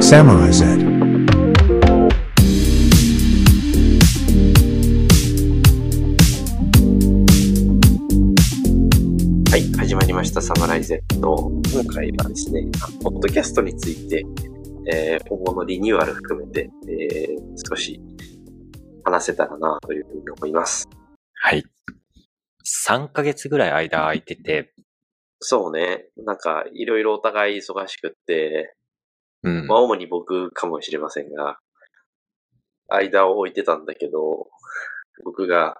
Samurai Z. はい、始まりました、サムライ Z。今回はですね、あポッドキャストについて、えー、今後のリニューアル含めて、えー、少し話せたらなというふうに思います。はい。3ヶ月ぐらい間空いてて、そうね、なんか、いろいろお互い忙しくって、うんまあ、。主に僕かもしれませんが、間を置いてたんだけど、僕が、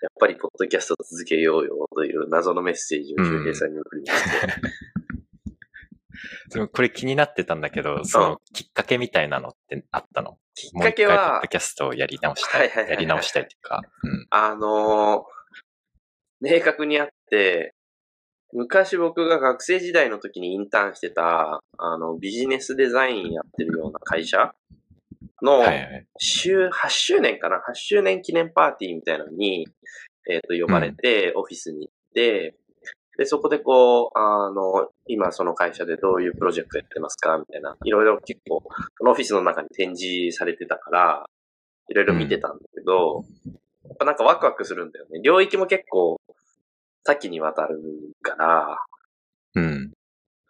やっぱりポッドキャスト続けようよという謎のメッセージを周平さんに送りまして、でもこれ気になってたんだけど、そのきっかけみたいなのってあったの？きっもう一回ポッかけはド、キャストをやり直したい。はいはいはいはいやり直したいっていうか。うん。あのー明確にあって、昔僕が学生時代の時にインターンしてた、あの、ビジネスデザインやってるような会社の。週、8周年かな ?8 周年記念パーティーみたいなのに、えっ、と、呼ばれて、オフィスに行って、で、そこでこう、あの、今その会社でどういうプロジェクトやってますかみたいな、いろいろ結構、そのオフィスの中に展示されてたから、いろいろ見てたんだけど、やっぱなんかワクワクするんだよね。領域も結構、多岐にわたるから、うん。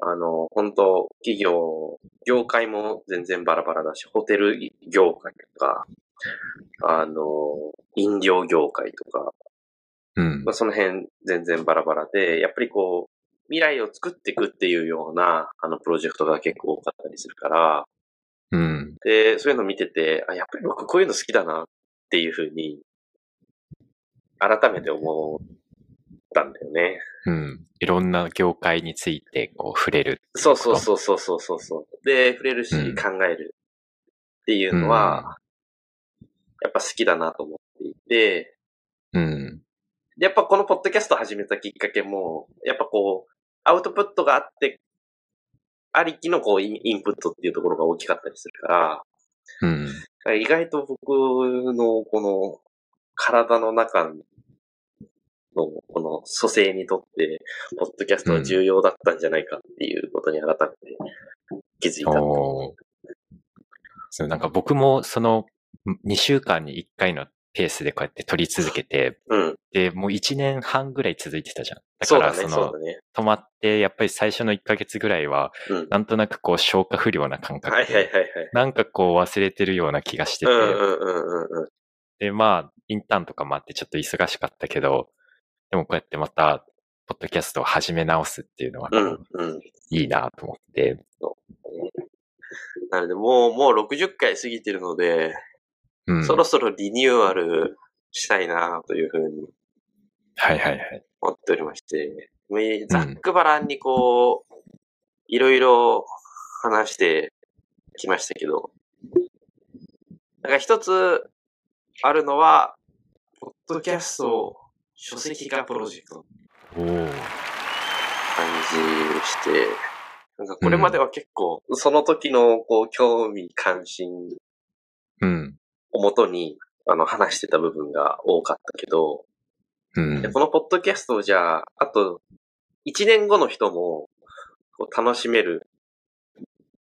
あの、本当企業、業界も全然バラバラだし、ホテル業界とか、あの、飲料業界とか、うんまあ、。その辺全然バラバラで、やっぱりこう、未来を作っていくっていうような、あの、プロジェクトが結構多かったりするから、うん。で、そういうの見てて、あ、やっぱり僕こういうの好きだなっていうふうに、改めて思ったんだよね。うん。いろんな業界についてこう触れる。そうそうそうそうそうそうそう。で、触れるし、うん考えるっていうのは、やっぱ好きだなと思っていて、うん。でやっぱこのポッドキャスト始めたきっかけも、やっぱこう、アウトプットがあって、ありきのこうインインプットっていうところが大きかったりするから、うん。意外と僕のこの体の中のこの蘇生にとって、ポッドキャストは重要だったんじゃないかっていうことに改めて気づいたんだよねおーそう、なんか僕もその2週間に1回のペースでこうやって撮り続けて、うん。で、もう1年半ぐらい続いてたじゃん。だからその。止まって、やっぱり最初の1ヶ月ぐらいは、うん。なんとなくこう消化不良な感覚で、はいはいはいはい。なんかこう忘れてるような気がしてて、うんうんうんうんうん。で、まあ、インターンとかもあってちょっと忙しかったけど、でもこうやってまた、ポッドキャストを始め直すっていうのは、うんうん。いいなと思って、なので、もう、もう60回過ぎてるので、うん。そろそろリニューアルしたいなというふうにはいはいはい。思っておりまして、めざっくばらんにこう、いろいろ話してきましたけど、なんか一つあるのは、ポッドキャスト書籍化プロジェクトおお。感じして、なんかこれまでは結構、その時のこう興味関心うん。をもとにあの話してた部分が多かったけど、うんで。このポッドキャストをじゃあ、あと、1年後の人もこう楽しめる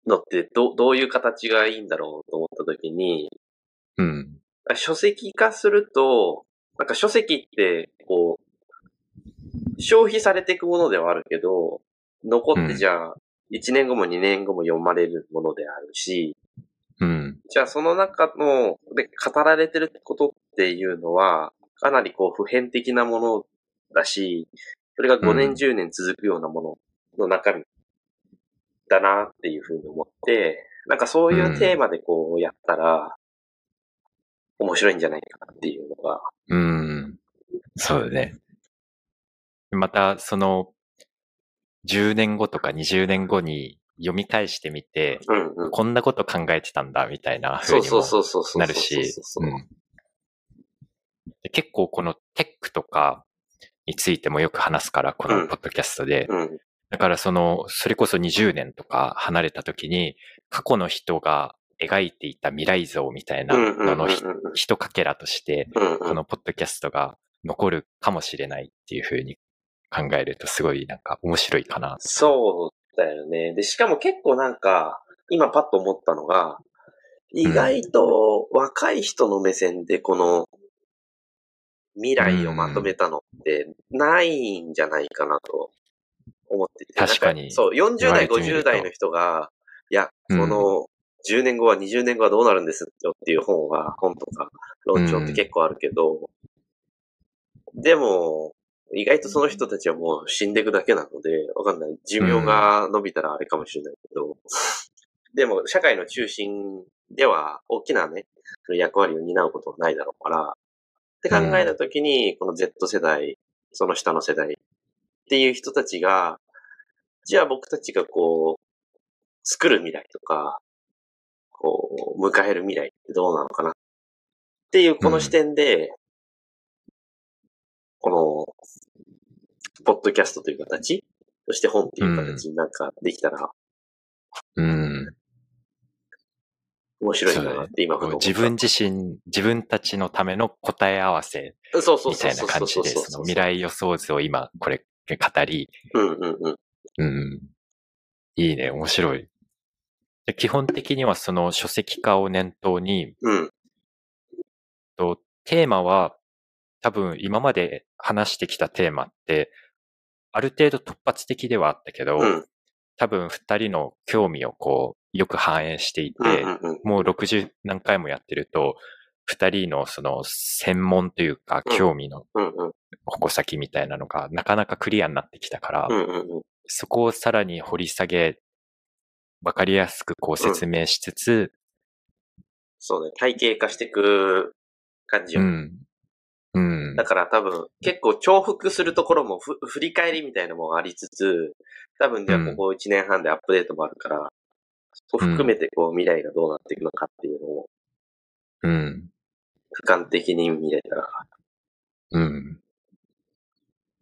のってどどういう形がいいんだろうと思った時に、うん。書籍化すると、なんか書籍って、こう、消費されていくものではあるけど、残ってじゃあ、1年後も2年後も読まれるものであるし、うん。じゃあその中の、で、語られてることっていうのは、かなりこう普遍的なものだし、それが5年うん10年続くようなものの中身だなっていうふうに思って、なんかそういうテーマでこうやったら、面白いんじゃないかなっていうのが、うん。そうだね。また、その、10年後とか20年後に読み返してみて、うんうん。こんなこと考えてたんだ、みたいなそうそう風にもそうそうそう。なるし、結構このテックとかについてもよく話すから、このポッドキャストで。うん。だからその、それこそ20年とか離れた時に、過去の人が描いていた未来像みたいなののひ一かけらとして。このポッドキャストが残るかもしれないっていうふうに考えるとすごいなんか面白いかな。そうだよね。で、しかも結構なんか、今パッと思ったのが、意外と若い人の目線でこの未来をまとめたのってないんじゃないかなと思ってて。確かにそう、40言われ代、てみると50代の人が、いや、うんこの10年後は20年後はどうなるんですよっていう本は、本とか論調って結構あるけど、でも、意外とその人たちはもう死んでいくだけなので、わかんない。寿命が伸びたらあれかもしれないけど、でも社会の中心では大きなね、役割を担うことはないだろうから、って考えたときに、この Z 世代、その下の世代っていう人たちが、じゃあ僕たちがこう、作る未来とか、こう、迎える未来ってどうなのかな？っていうこの視点で、この、ポッドキャストという形、そして本っていう形になんかできたらうん。面白いかなって今ふと思った自分自身、自分たちのための答え合わせそうそうそうみたいな感じで、その未来予想図を今これ語り、うんうんうん。うん。いいね、面白い。で基本的にはその書籍化を念頭に、うん。とテーマは多分今まで話してきたテーマって、ある程度突発的ではあったけど、うん。多分二人の興味をこう、よく反映していて、うんうんうん。もう60何回もやってると、二人のその専門というかうん興味の。矛先みたいなのがなかなかクリアになってきたから、うんうんうん。そこをさらに掘り下げ、わかりやすくこう説明しつつ、そうね。体系化していく感じよ。うん。うん。だから多分、結構重複するところもふ振り返りみたいなのもありつつ、多分じゃあうんここ1年半でアップデートもあるから、そこ含めてこう未来がどうなっていくのかっていうのをうん。俯瞰的に見れたら、うん。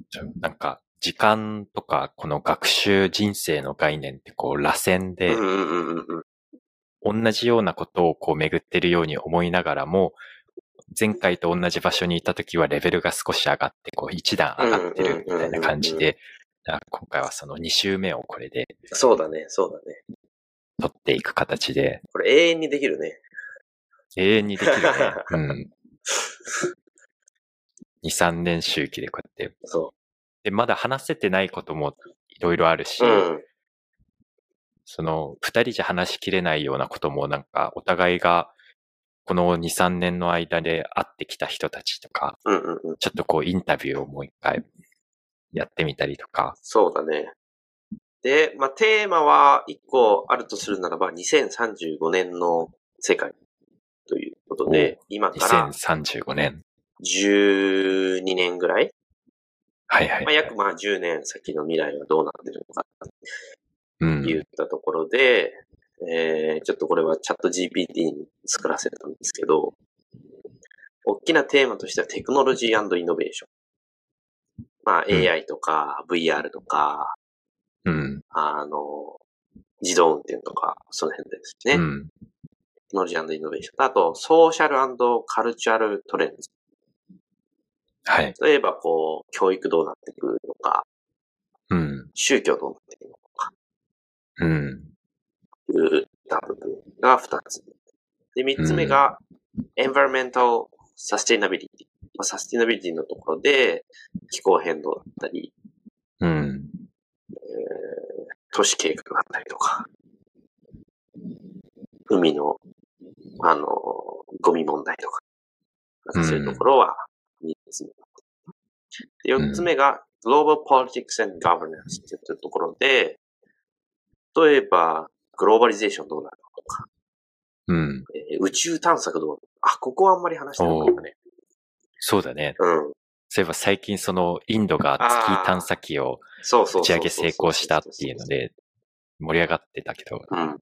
じゃなんか、時間とか、この学習人生の概念ってこう、螺旋うで。同じようなことをこう巡ってるように思いながらも、前回と同じ場所にいた時はレベルが少し上がって、こう一段上がってるみたいな感じで、あ今回はその2週目をこれでそうだね、そうだね。取っていく形で、これ永遠にできるね。永遠にできるね。うん。2、3年周期でこうやって。そで、まだ話せてないこともいろいろあるし、う。うん。その、二人じゃ話しきれないようなこともなんか、お互いが、この2、3年の間で会ってきた人たちとか、うんうんうん。ちょっとこうインタビューをもう一回やってみたりとか。そうだね。で、まあ、テーマは一個あるとするならば、2035年の世界ということで、今から2035年。12年ぐらい、はいはい。まあ、約まあ10年先の未来はどうなってるのかうんと。いったところで、えー、ちょっとこれはチャット GPT に作らせたんですけど、大きなテーマとしてはテクノロジーイノベーション。まあうん AI とか VR とか、うん。あの、自動運転とか、その辺ですね。テうん。クノロジーイノベーション。あと、ソーシャルカルチャルトレンズ。はい。例えば、こう、教育どうなってくるのか、うん。宗教どうなってくるのか、うん。といった部分が二つ。で、三つ目が、environmental sustainability。まあ、サスティナビリティのところで、気候変動だったり、うん。えー都市計画だったりとか、海の、あの、ゴミ問題とかそういうところは3つ目。で、4つ目が、Global Politics and Governance っていうところで、例えば、グローバリゼーションどうなるのとか、うん。えー宇宙探索どうなるのあ、ここはあんまり話してなかったね。そうだね。うん。そういえば最近そのインドが月探査機を。打ち上げ成功したっていうので盛り上がってたけど、うん。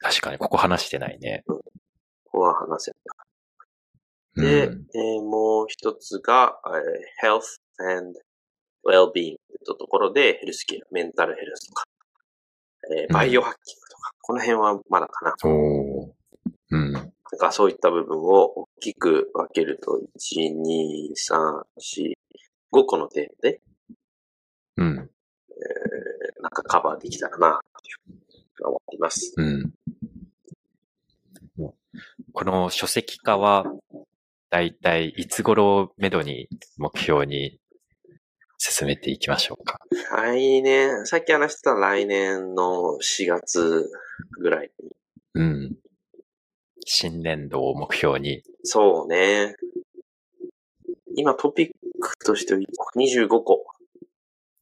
確かにここ話してないね。ここは話せない。で、うんえーもう一つが、えー health and well-being とところで、ヘルスケア、メンタルヘルスとか、えーバイオハッキングとか、この辺はまだかな。おーうん。なんかそういった部分を大きく分けると、1、2、3、4、5個のテーマで、うん。えーなんかカバーできたらな、というふうに思っています。うん。この書籍化は、だいたいいつ頃をめどに目標に進めていきましょうか。来年、さっき話してた来年の4月ぐらいに。うん。新年度を目標に。そうね。今トピックとしては25個。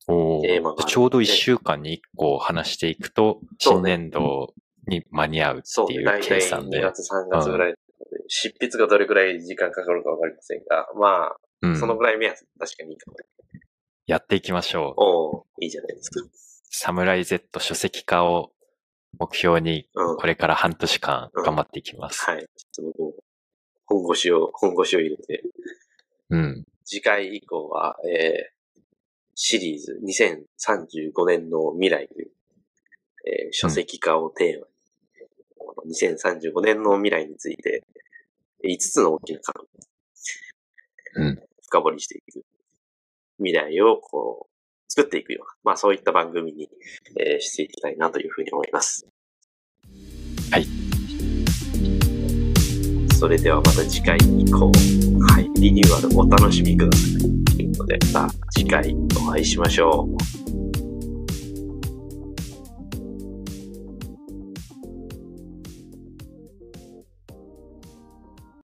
おテーマがあってちょうど1週間に1個話していくと、新年度に間に合うそうね。っていう大体2計算で。月3月ぐらい。執筆がどれぐらい時間かかるかわかりませんが、まあ、うんそのぐらい目安、確かにいいかもね。やっていきましょう。おおいいじゃないですか。サムライ Z 書籍化を目標に、うん。これから半年間頑張っていきます。はい。ちょっと僕も、本腰を、本腰を入れて、うん。次回以降は、えー、シリーズ2035年の未来という、えー書籍化をテーマに、この2035年の未来について、5つの大きな角度、うん深掘りしていく。未来をこう、作っていくような、まあそういった番組に、えーしていきたいなというふうに思います。はい。それではまた次回以降、はい、リニューアルお楽しみください。ということで、また次回お会いしましょう。